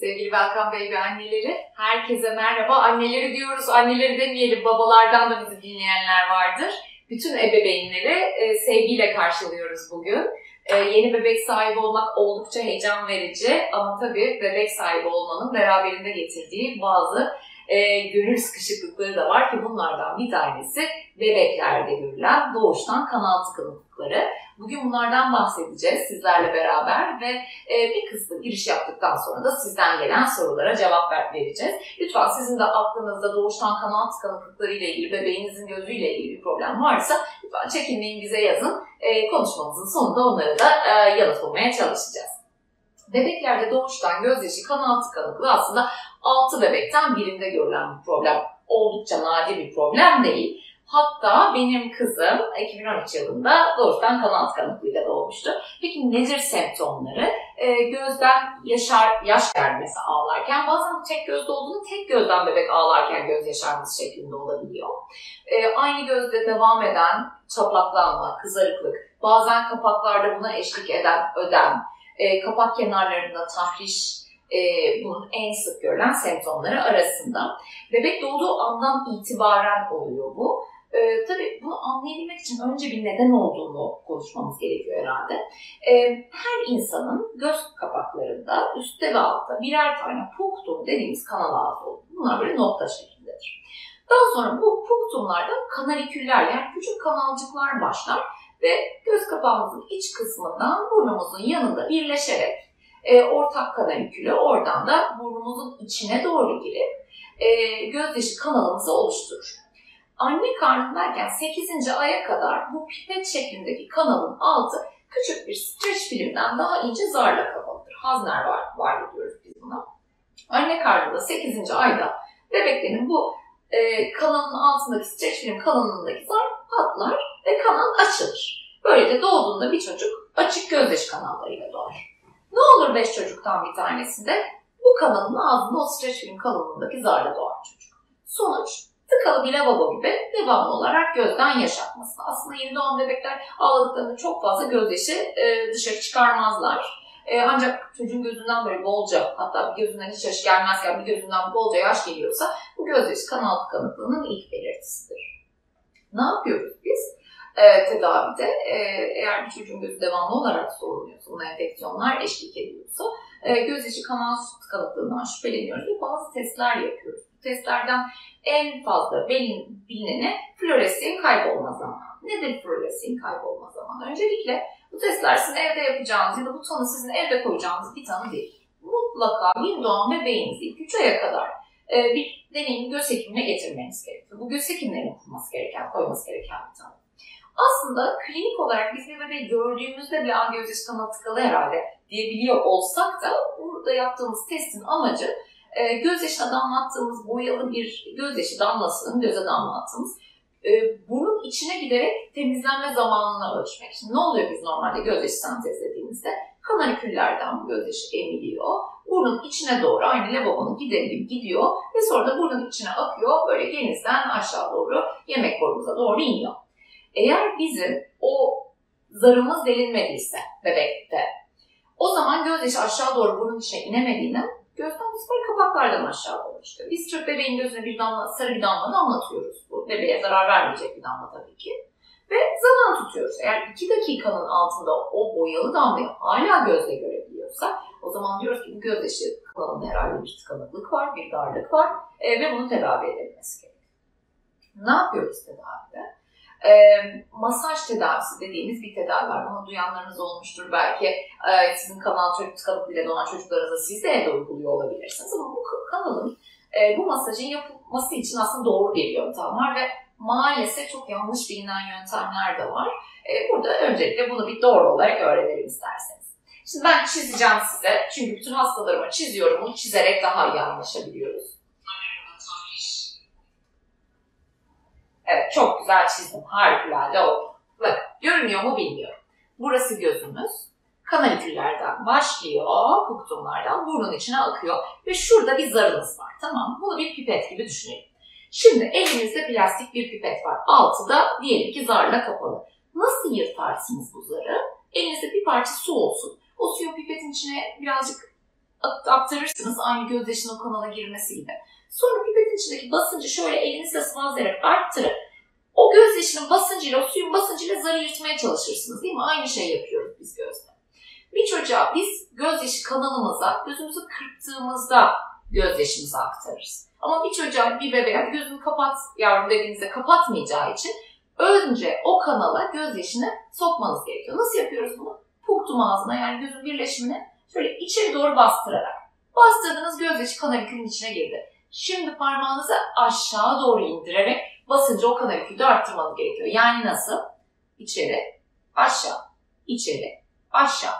Sevgili Welcome Baby anneleri, herkese merhaba. Anneleri diyoruz, anneleri demeyelim, babalardan da bizi dinleyenler vardır. Bütün ebeveynleri e, sevgiyle karşılıyoruz bugün. E, yeni bebek sahibi olmak oldukça heyecan verici ama tabii bebek sahibi olmanın beraberinde getirdiği bazı e, gönül sıkışıklıkları da var ki bunlardan bir tanesi bebeklerde görülen doğuştan kanal tıkanıklıkları. Bugün bunlardan bahsedeceğiz sizlerle beraber ve e, bir kısmı giriş yaptıktan sonra da sizden gelen sorulara cevap ver, vereceğiz. Lütfen sizin de aklınızda doğuştan kanal tıkanıklıkları ile ilgili, bebeğinizin gözüyle ilgili bir problem varsa lütfen çekinmeyin bize yazın. E, konuşmamızın sonunda onları da e, yanıt bulmaya çalışacağız. Bebeklerde doğuştan gözyaşı kanal tıkanıklığı aslında 6 bebekten birinde görülen bir problem. Oldukça nadir bir problem değil. Hatta benim kızım 2013 yılında doğuştan kanal tıkanıklığıyla doğmuştu. Peki nedir semptomları? Ee, gözden yaşar, yaş gelmesi ağlarken bazen tek gözde olduğunu tek gözden bebek ağlarken göz yaşarması şeklinde olabiliyor. Ee, aynı gözde devam eden çatlaklanma, kızarıklık, bazen kapaklarda buna eşlik eden ödem, e, kapak kenarlarında tahriş, e, bunun en sık görülen semptomları arasında. Bebek doğduğu andan itibaren oluyor bu. E, tabii bunu anlayabilmek için önce bir neden olduğunu konuşmamız gerekiyor herhalde. E, her insanın göz kapaklarında üstte ve altta birer tane punktum dediğimiz kanal ağzı olur. Bunlar böyle nokta şeklindedir. Daha sonra bu punktumlarda kanaliküller yani küçük kanalcıklar başlar ve göz kapağımızın iç kısmından burnumuzun yanında birleşerek e, ortak kanalikülü oradan da burnumuzun içine doğru girip e, gözyaşı kanalımızı oluşturur. Anne karnındayken 8. aya kadar bu pipet şeklindeki kanalın altı küçük bir streç filmden daha ince zarla kapalıdır. Hazner var, var diyoruz biz buna. Anne karnında 8. ayda bebeklerin bu e, kanalın altındaki streç film kanalındaki zar patlar ve kanal açılır. Böylece doğduğunda bir çocuk açık gözyaşı kanallarıyla doğar. Ne olur beş çocuktan bir tanesinde bu kanalın ağzında o streç film kalınlığındaki zarla doğar çocuk. Sonuç tıkalı bir lavabo gibi devamlı olarak gözden yaş akması. Aslında yeni doğan bebekler ağladıklarında çok fazla gözyaşı e, dışarı çıkarmazlar. E, ancak çocuğun gözünden böyle bolca hatta bir gözünden hiç yaş gelmezken bir gözünden bolca yaş geliyorsa bu gözyaşı kanal tıkanıklığının ilk belirtisidir. Ne yapıyoruz biz? E, tedavide e, eğer bir çocuğun gözü devamlı olarak soruluyorsa, buna enfeksiyonlar eşlik ediyorsa e, göz içi kanal tıkanıklığından şüpheleniyoruz ve bazı testler yapıyoruz. Bu testlerden en fazla bilineni floresin kaybolma zamanı. Nedir floresin kaybolma zamanı? Öncelikle bu testler sizin evde yapacağınız ya da bu tanı sizin evde koyacağınız bir tanı değil. Mutlaka bir doğan bebeğinizi 3 aya kadar e, bir deneyim göz hekimine getirmeniz gerekiyor. Bu göz hekimlerinin kurması gereken, koyması gereken bir tanı. Aslında klinik olarak biz bir bebeği gördüğümüzde bile an gözyaşı kanalı tıkalı herhalde diyebiliyor olsak da burada yaptığımız testin amacı e, gözyaşına damlattığımız boyalı bir gözyaşı damlasının göze damlattığımız e, burun içine giderek temizlenme zamanını ölçmek. Şimdi ne oluyor biz normalde gözyaşı sentezlediğimizde? Kanaliküllerden bu gözyaşı emiliyor. Burnun içine doğru aynı lavabonun giderim gidiyor ve sonra da burnun içine akıyor. Böyle genizden aşağı doğru yemek borumuza doğru iniyor. Eğer bizim o zarımız delinmediyse bebekte, o zaman gözyaşı aşağı doğru burun içine inemediğinden gözden bu sefer kapaklardan aşağı doğru çıkıyor. Biz Türk bebeğin gözüne bir damla, sarı bir damla damlatıyoruz. Bu bebeğe zarar vermeyecek bir damla tabii ki. Ve zaman tutuyoruz. Eğer iki dakikanın altında o boyalı damlayı hala gözle görebiliyorsa o zaman diyoruz ki bu gözyaşı kanalında herhalde bir tıkanıklık var, bir darlık var e, ve bunu tedavi edilmesi gerekiyor. Ne yapıyoruz tedavide? E, masaj tedavisi dediğimiz bir tedavi var. Bunu duyanlarınız olmuştur belki. E, sizin kanal çocuk tıkanıp bile doğan çocuklarınıza siz de evde uyguluyor olabilirsiniz. Ama bu kanalın e, bu masajın yapılması için aslında doğru bir yöntem var ve maalesef çok yanlış bilinen yöntemler de var. E, burada öncelikle bunu bir doğru olarak öğrenelim isterseniz. Şimdi ben çizeceğim size. Çünkü bütün hastalarıma çiziyorum. Bunu çizerek daha iyi anlaşabiliyoruz. Evet çok güzel çizdim. Harikulade oldu. Bakın görünüyor mu bilmiyorum. Burası gözümüz. Kanaliküllerden başlıyor, puktumlardan burnun içine akıyor ve şurada bir zarınız var. Tamam Bunu bir pipet gibi düşünelim. Şimdi elimizde plastik bir pipet var. Altı da diyelim ki zarla kapalı. Nasıl yırtarsınız bu zarı? Elinizde bir parça su olsun. O suyu pipetin içine birazcık aktarırsınız aynı gözyaşının kanala girmesi gibi. Sonra pipetin içindeki basıncı şöyle elinizle sıvazlayarak arttırıp o gözyaşının basıncıyla, o suyun basıncıyla zarı yırtmaya çalışırsınız değil mi? Aynı şey yapıyoruz biz gözle. Bir çocuğa biz gözyaşı kanalımıza gözümüzü kırptığımızda gözyaşımızı aktarırız. Ama bir çocuğa, bir bebeğe gözünü kapat yavrum dediğinizde kapatmayacağı için önce o kanala gözyaşını sokmanız gerekiyor. Nasıl yapıyoruz bunu? Puktum ağzına yani gözün birleşimini şöyle içeri doğru bastırarak. Bastırdığınız gözyaşı kanalikülün içine girdi. Şimdi parmağınızı aşağı doğru indirerek basıncı o kanalikülde arttırmanız gerekiyor. Yani nasıl? İçeri, aşağı, içeri, aşağı.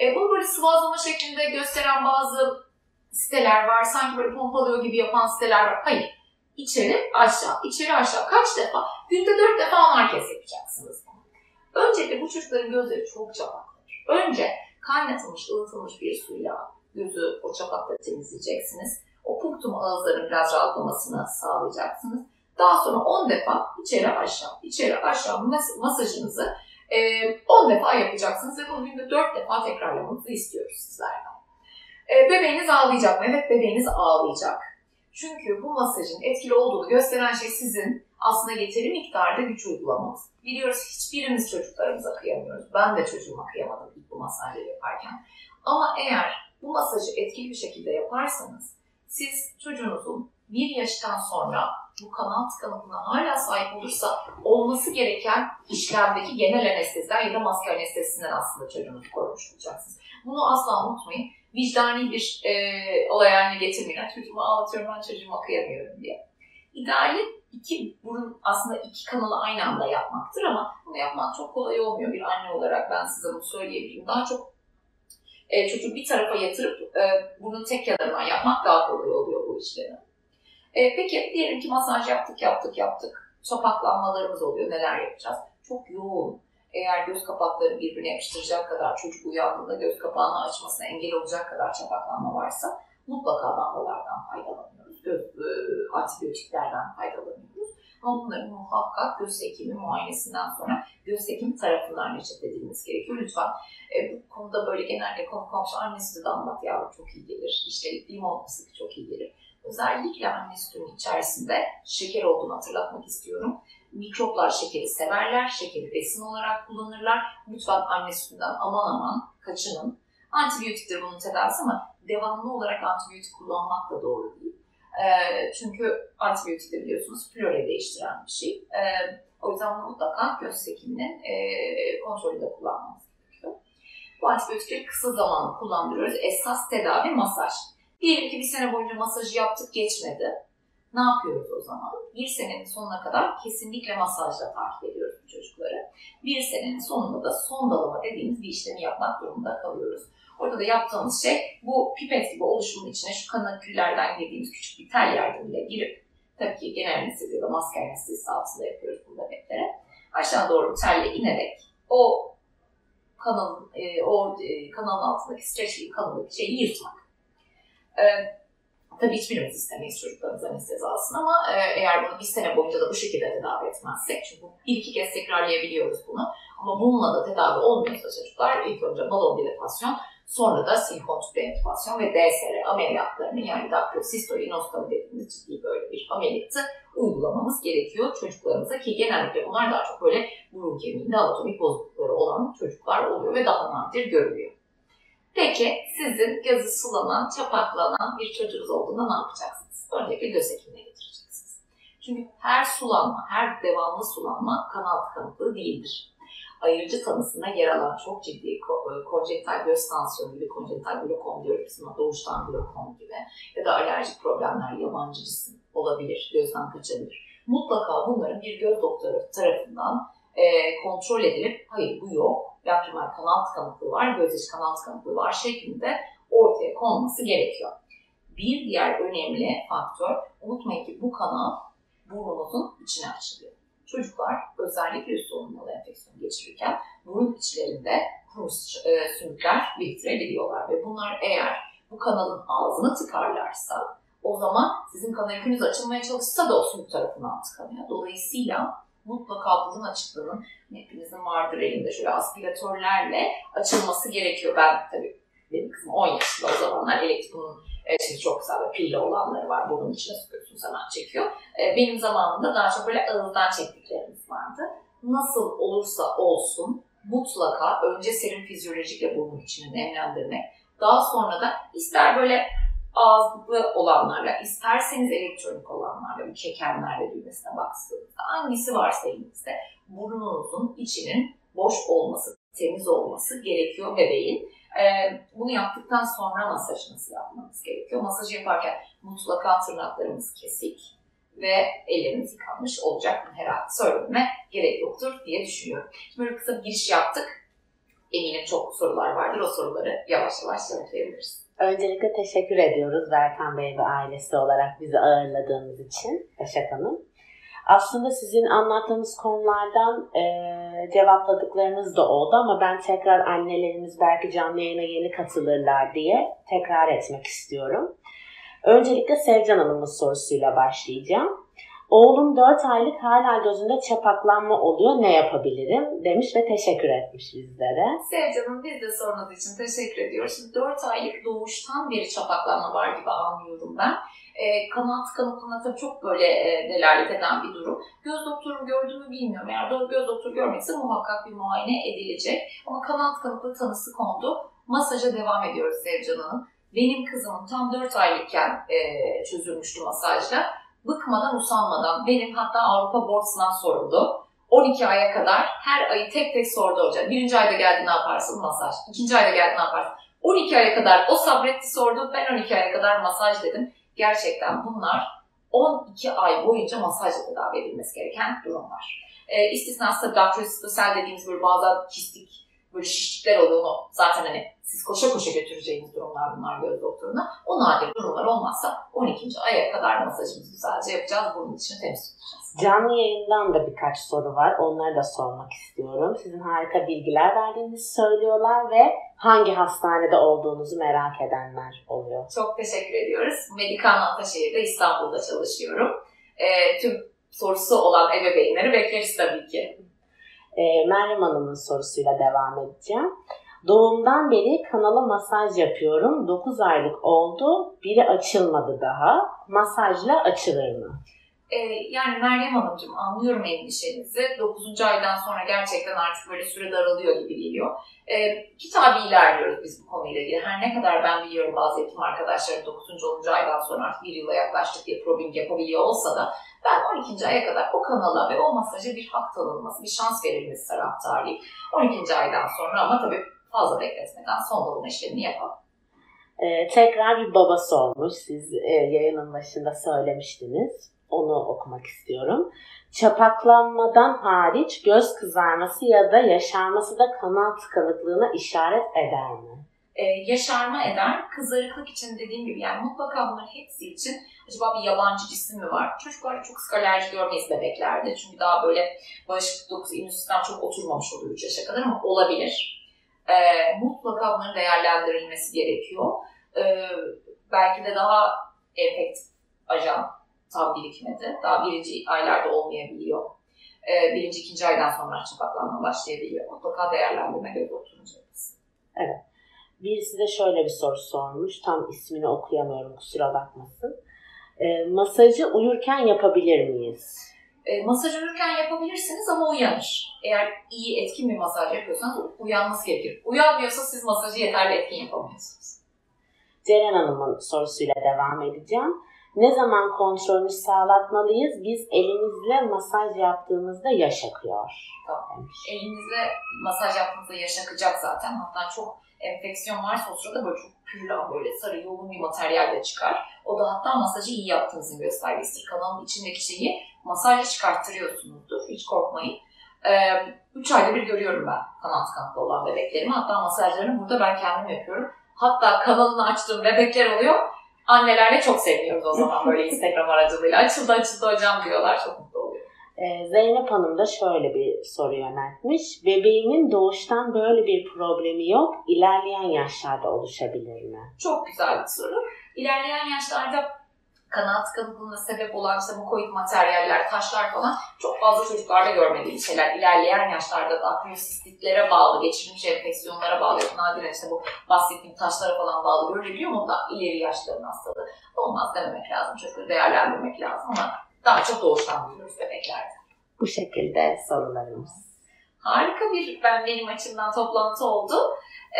E, bunu böyle sıvazlama şeklinde gösteren bazı siteler var. Sanki böyle pompalıyor gibi yapan siteler var. Hayır. İçeri, aşağı, içeri, aşağı. Kaç defa? Günde dört defa onar kez yapacaksınız. Öncelikle bu çocukların gözleri çok çapaklar. Önce kaynatılmış, ılıtılmış bir suyla gözü o çapakla temizleyeceksiniz. O punktum ağızların biraz rahatlamasını sağlayacaksınız. Daha sonra 10 defa içeri aşağı, içeri aşağı mas- masajınızı 10 e, defa yapacaksınız ve bunu günde 4 defa tekrarlamanızı istiyoruz sizlerden. Bebeğiniz ağlayacak mı? Evet bebeğiniz ağlayacak. Çünkü bu masajın etkili olduğunu gösteren şey sizin aslında yeteri miktarda güç uygulamanız. Biliyoruz hiçbirimiz çocuklarımıza kıyamıyoruz. Ben de çocuğuma kıyamadım ilk bu masajları yaparken. Ama eğer bu masajı etkili bir şekilde yaparsanız siz çocuğunuzun bir yaştan sonra bu kanal tıkanıklığına hala sahip olursa olması gereken işlemdeki genel anesteziden ya da maske anestezisinden aslında çocuğunuzu korumuş olacaksınız. Bunu asla unutmayın. Vicdani bir e, olay haline getirmeyin. Çocuğumu ağlatıyorum ben çocuğuma kıyamıyorum diye. İdeali iki burun aslında iki kanalı aynı anda yapmaktır ama bunu yapmak çok kolay olmuyor. Bir anne olarak ben size bunu söyleyebilirim. Daha çok e, çocuğu bir tarafa yatırıp e, bunun tek yanından yapmak daha kolay oluyor bu işleri. E, peki diyelim ki masaj yaptık yaptık yaptık. Çapaklanmalarımız oluyor. Neler yapacağız? Çok yoğun. Eğer göz kapakları birbirine yapıştıracak kadar çocuk uyandığında göz kapağını açmasına engel olacak kadar çapaklanma varsa mutlaka damlalardan faydalanıyoruz. E, antibiyotiklerden faydalanıyoruz. Ama bunların muhakkak göz hekimi muayenesinden sonra göz hekimi tarafından reçete edilmesi gerekiyor. Lütfen e, bu konuda böyle genelde konu komşu anne sütü damlat yavrum çok iyi gelir. İşte limon sıkı çok iyi gelir. Özellikle anne sütünün içerisinde şeker olduğunu hatırlatmak istiyorum. Mikroplar şekeri severler, şekeri besin olarak kullanırlar. Lütfen anne sütünden aman aman kaçının. Antibiyotiktir bunun tedavisi ama devamlı olarak antibiyotik kullanmak da doğru değil. E, çünkü antibiyotik de biliyorsunuz florayı değiştiren bir şey. E, o yüzden bunu mutlaka göz hekiminin e, kontrolünde kullanmamız gerekiyor. Bu antibiyotikleri kısa zamanlı kullandırıyoruz. Esas tedavi masaj. Diyelim ki bir sene boyunca masajı yaptık geçmedi. Ne yapıyoruz o zaman? Bir senenin sonuna kadar kesinlikle masajla takip ediyoruz bu çocukları. Bir senenin sonunda da son dalama dediğimiz bir işlemi yapmak durumunda kalıyoruz. Orada da yaptığımız şey bu pipet gibi oluşumun içine şu kanaküllerden girdiğimiz küçük bir tel yardımıyla girip tabii ki genel anestezi ya da maske anestezisi altında yapıyoruz bu bebeklere. Aşağı doğru telle inerek o kanalın, e, o e, kanalın altındaki streç kanalındaki şeyi yırtmak. E, tabii hiçbirimiz istemeyiz çocuklarımız anestezi alsın ama e, eğer bunu bir sene boyunca da bu şekilde tedavi etmezsek, çünkü bir iki kez tekrarlayabiliyoruz bunu ama bununla da tedavi olmuyorsa çocuklar ilk önce balon dilatasyon, sonra da silikon tüp entübasyon ve DSR ameliyatlarını yani daktilo dediğimiz ciddi böyle bir ameliyatı uygulamamız gerekiyor çocuklarımıza ki genellikle bunlar daha çok böyle burun kemiğinde anatomik bozuklukları olan çocuklar oluyor ve daha nadir görülüyor. Peki sizin gözü sulanan, çapaklanan bir çocuğunuz olduğunda ne yapacaksınız? Öncelikle göz hekimine getireceksiniz. Çünkü her sulanma, her devamlı sulanma kanal tıkanıklığı değildir. Ayırıcı tanısında yer alan çok ciddi e, konjenital göz tansiyonu gibi, konjenital glokom diyoruz biz doğuştan glokom gibi ya da alerjik problemler, yabancı cisim olabilir, gözden kaçabilir. Mutlaka bunların bir göz doktoru tarafından e, kontrol edilip hayır bu yok, lacrimal kanal tıkanıklığı var, göz içi kanal tıkanıklığı var şeklinde ortaya konması gerekiyor. Bir diğer önemli faktör, unutmayın ki bu kanal burnumuzun içine açılıyor. Çocuklar özellikle üst solunmalı enfeksiyon geçirirken burun içlerinde kuru e, sümükler biriktirebiliyorlar ve bunlar eğer bu kanalın ağzını tıkarlarsa o zaman sizin kanal açılmaya çalışsa da o sümük tarafından tıkanıyor. Dolayısıyla mutlaka burun açıklığının hepinizin vardır elinde şöyle aspiratörlerle açılması gerekiyor. Ben tabii benim kızım 10 yaşında o zamanlar elektrik e, şimdi çok güzel böyle pilli olanları var. Burnun içine sokuyorsunuz hemen çekiyor. E, benim zamanımda daha çok böyle ağızdan çektiklerimiz vardı. Nasıl olursa olsun mutlaka önce serum fizyolojikle burnun içini nemlendirmek. Daha sonra da ister böyle ağızlıklı olanlarla, isterseniz elektronik olanlarla, bu çekenlerle düğmesine baktığınızda hangisi varsa elinizde burnunuzun içinin boş olması, temiz olması gerekiyor bebeğin. Ee, bunu yaptıktan sonra masajınızı yapmanız gerekiyor. Masaj yaparken mutlaka tırnaklarımız kesik ve ellerimiz yıkanmış olacak. Herhalde söylememe gerek yoktur diye düşünüyorum. Şimdi böyle kısa bir giriş yaptık. Eminim çok sorular vardır. O soruları yavaş yavaş yanıtlayabiliriz. Öncelikle teşekkür ediyoruz Berkan Bey ve ailesi olarak bizi ağırladığınız için Başak Hanım. Aslında sizin anlattığınız konulardan e, cevapladıklarınız da oldu ama ben tekrar annelerimiz belki canlı yayına yeni katılırlar diye tekrar etmek istiyorum. Öncelikle Sevcan Hanım'ın sorusuyla başlayacağım. Oğlum 4 aylık hala gözünde çapaklanma oluyor ne yapabilirim demiş ve teşekkür etmiş bizlere. Sevcan'ın biz de sorunuz için teşekkür ediyoruz. Şimdi 4 aylık doğuştan beri çapaklanma var gibi anlıyorum ben. E, kanal tıkanıklığına tabii çok böyle e, delalet eden bir durum. Göz doktoru gördü mü bilmiyorum. Eğer doğru göz doktoru görmediyse muhakkak bir muayene edilecek. Ama kanal tıkanıklığı tanısı kondu. Masaja devam ediyoruz Sevcan Hanım. Benim kızımın tam 4 aylıkken e, çözülmüştü masajla bıkmadan usanmadan benim hatta Avrupa Board sınav soruldu. 12 aya kadar her ayı tek tek sordu hocam. Birinci ayda geldi ne yaparsın? Masaj. İkinci ayda geldi ne yaparsın? 12 aya kadar o sabretti sordu. Ben 12 aya kadar masaj dedim. Gerçekten bunlar 12 ay boyunca masajla tedavi edilmesi gereken durumlar. E, istisnası daktiloskopal dediğimiz böyle bazen kistik böyle şişlikler oluyor. Onu zaten hani siz koşa koşa götüreceğiniz durumlar bunlar göz doktoruna. O nadir durumlar olmazsa 12. aya kadar masajımızı güzelce yapacağız. Bunun için temiz tutacağız. Canlı yayından da birkaç soru var. Onları da sormak istiyorum. Sizin harika bilgiler verdiğinizi söylüyorlar ve hangi hastanede olduğunuzu merak edenler oluyor. Çok teşekkür ediyoruz. Medikan Ataşehir'de İstanbul'da çalışıyorum. E, tüm sorusu olan ebeveynleri bekleriz tabii ki. E, Meryem Hanım'ın sorusuyla devam edeceğim. Doğumdan beri kanala masaj yapıyorum. 9 aylık oldu. Biri açılmadı daha. Masajla açılır mı? Ee, yani Meryem Hanımcığım anlıyorum endişenizi. 9. aydan sonra gerçekten artık böyle süre daralıyor gibi geliyor. Ee, kitabi ilerliyoruz biz bu konuyla ilgili. Her ne kadar ben biliyorum bazı eğitim arkadaşlarım 9. 10. aydan sonra artık bir yıla yaklaştık diye probing yapabiliyor olsa da ben 12. aya kadar o kanala ve o masaja bir hak tanınması, bir şans verilmesi taraftarıyım. 12. aydan sonra ama tabii fazla bekletmeden son dolma işlemini yapalım. Ee, tekrar bir baba sormuş. Siz e, yayının başında söylemiştiniz. Onu okumak istiyorum. Çapaklanmadan hariç göz kızarması ya da yaşarması da kanal tıkanıklığına işaret eder mi? Ee, yaşarma eder. Kızarıklık için dediğim gibi yani mutlaka bunların hepsi için acaba bir yabancı cisim mi var? Çocuklarda çok sık alerji görmeyiz bebeklerde. Çünkü daha böyle bağışıklık dokusu, immün sistem çok oturmamış oluyor 3 yaşa kadar ama olabilir. Ee, mutlaka bunların değerlendirilmesi gerekiyor. Ee, belki de daha efektif ajan tam birikmedi. Daha birinci aylarda olmayabiliyor. Ee, birinci, ikinci aydan sonra çapaklanma başlayabiliyor. Mutlaka değerlendirme göz oturunca. Evet. Birisi de şöyle bir soru sormuş. Tam ismini okuyamıyorum kusura bakmasın. E, masajı uyurken yapabilir miyiz? E, masaj uyurken yapabilirsiniz ama uyanır. Eğer iyi etkin bir masaj yapıyorsanız uyanması gerekir. Uyanmıyorsa siz masajı yeterli etkin yapamıyorsunuz. Ceren Hanım'ın sorusuyla devam edeceğim. Ne zaman kontrolünü sağlatmalıyız? Biz elimizle masaj yaptığımızda yaş akıyor. Tamam. Elinizle masaj yaptığınızda yaş akacak zaten. Hatta çok enfeksiyon varsa o sırada böyle çok pürülen böyle sarı yoğun bir materyal de çıkar. O da hatta masajı iyi yaptığınızın göstergesidir. Kanalın içindeki şeyi masajla çıkarttırıyorsunuzdur. Hiç korkmayın. 3 ee, ayda bir görüyorum ben kanal tıkanıklı olan bebeklerimi. Hatta masajlarını burada ben kendim yapıyorum. Hatta kanalını açtığım bebekler oluyor. Annelerle çok seviniyoruz o zaman böyle Instagram aracılığıyla. Açıldı açıldı hocam diyorlar. Çok. Ee, Zeynep Hanım da şöyle bir soru yöneltmiş. Bebeğimin doğuştan böyle bir problemi yok. İlerleyen yaşlarda oluşabilir mi? Çok güzel bir soru. İlerleyen yaşlarda kanal tıkanıklığına sebep olan işte mukoid materyaller, taşlar falan çok fazla çocuklarda görmediğim şeyler. İlerleyen yaşlarda da akrostitlere bağlı, geçirilmiş enfeksiyonlara bağlı, nadiren işte bu bahsettiğim taşlara falan bağlı görebiliyor mu? Da ileri yaşların hastalığı. Olmaz dememek lazım. Çocukları değerlendirmek lazım ama daha çok doğuştan buluyoruz bebeklerde. Bu şekilde sorularımız. Harika bir ben benim açımdan toplantı oldu.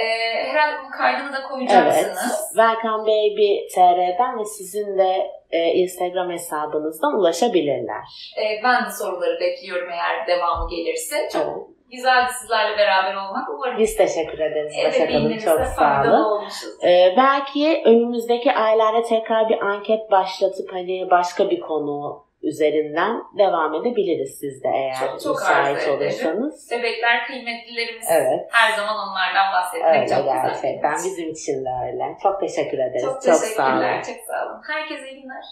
Ee, herhalde bunun kaydını da Evet. koyacaksınız. Welcome Baby TR'den ve sizin de e, Instagram hesabınızdan ulaşabilirler. Ee, ben de soruları bekliyorum eğer devamı gelirse. Çok Evet. güzeldi sizlerle beraber olmak. Umarım Biz teşekkür ederiz Başak Hanım. ebeveynlerimize Çok sağ olun. Ee, belki önümüzdeki aylarda tekrar bir anket başlatıp hani başka bir konu üzerinden devam edebiliriz siz de eğer Çok çok müsait olursanız. Bebekler kıymetlilerimiz. Evet. Her zaman onlardan bahsetmek Öyle çok güzel. gerçekten bizim için de öyle. Çok teşekkür ederiz. Çok çok sağ olun. teşekkürler. Çok sağ olun. Herkese iyi günler.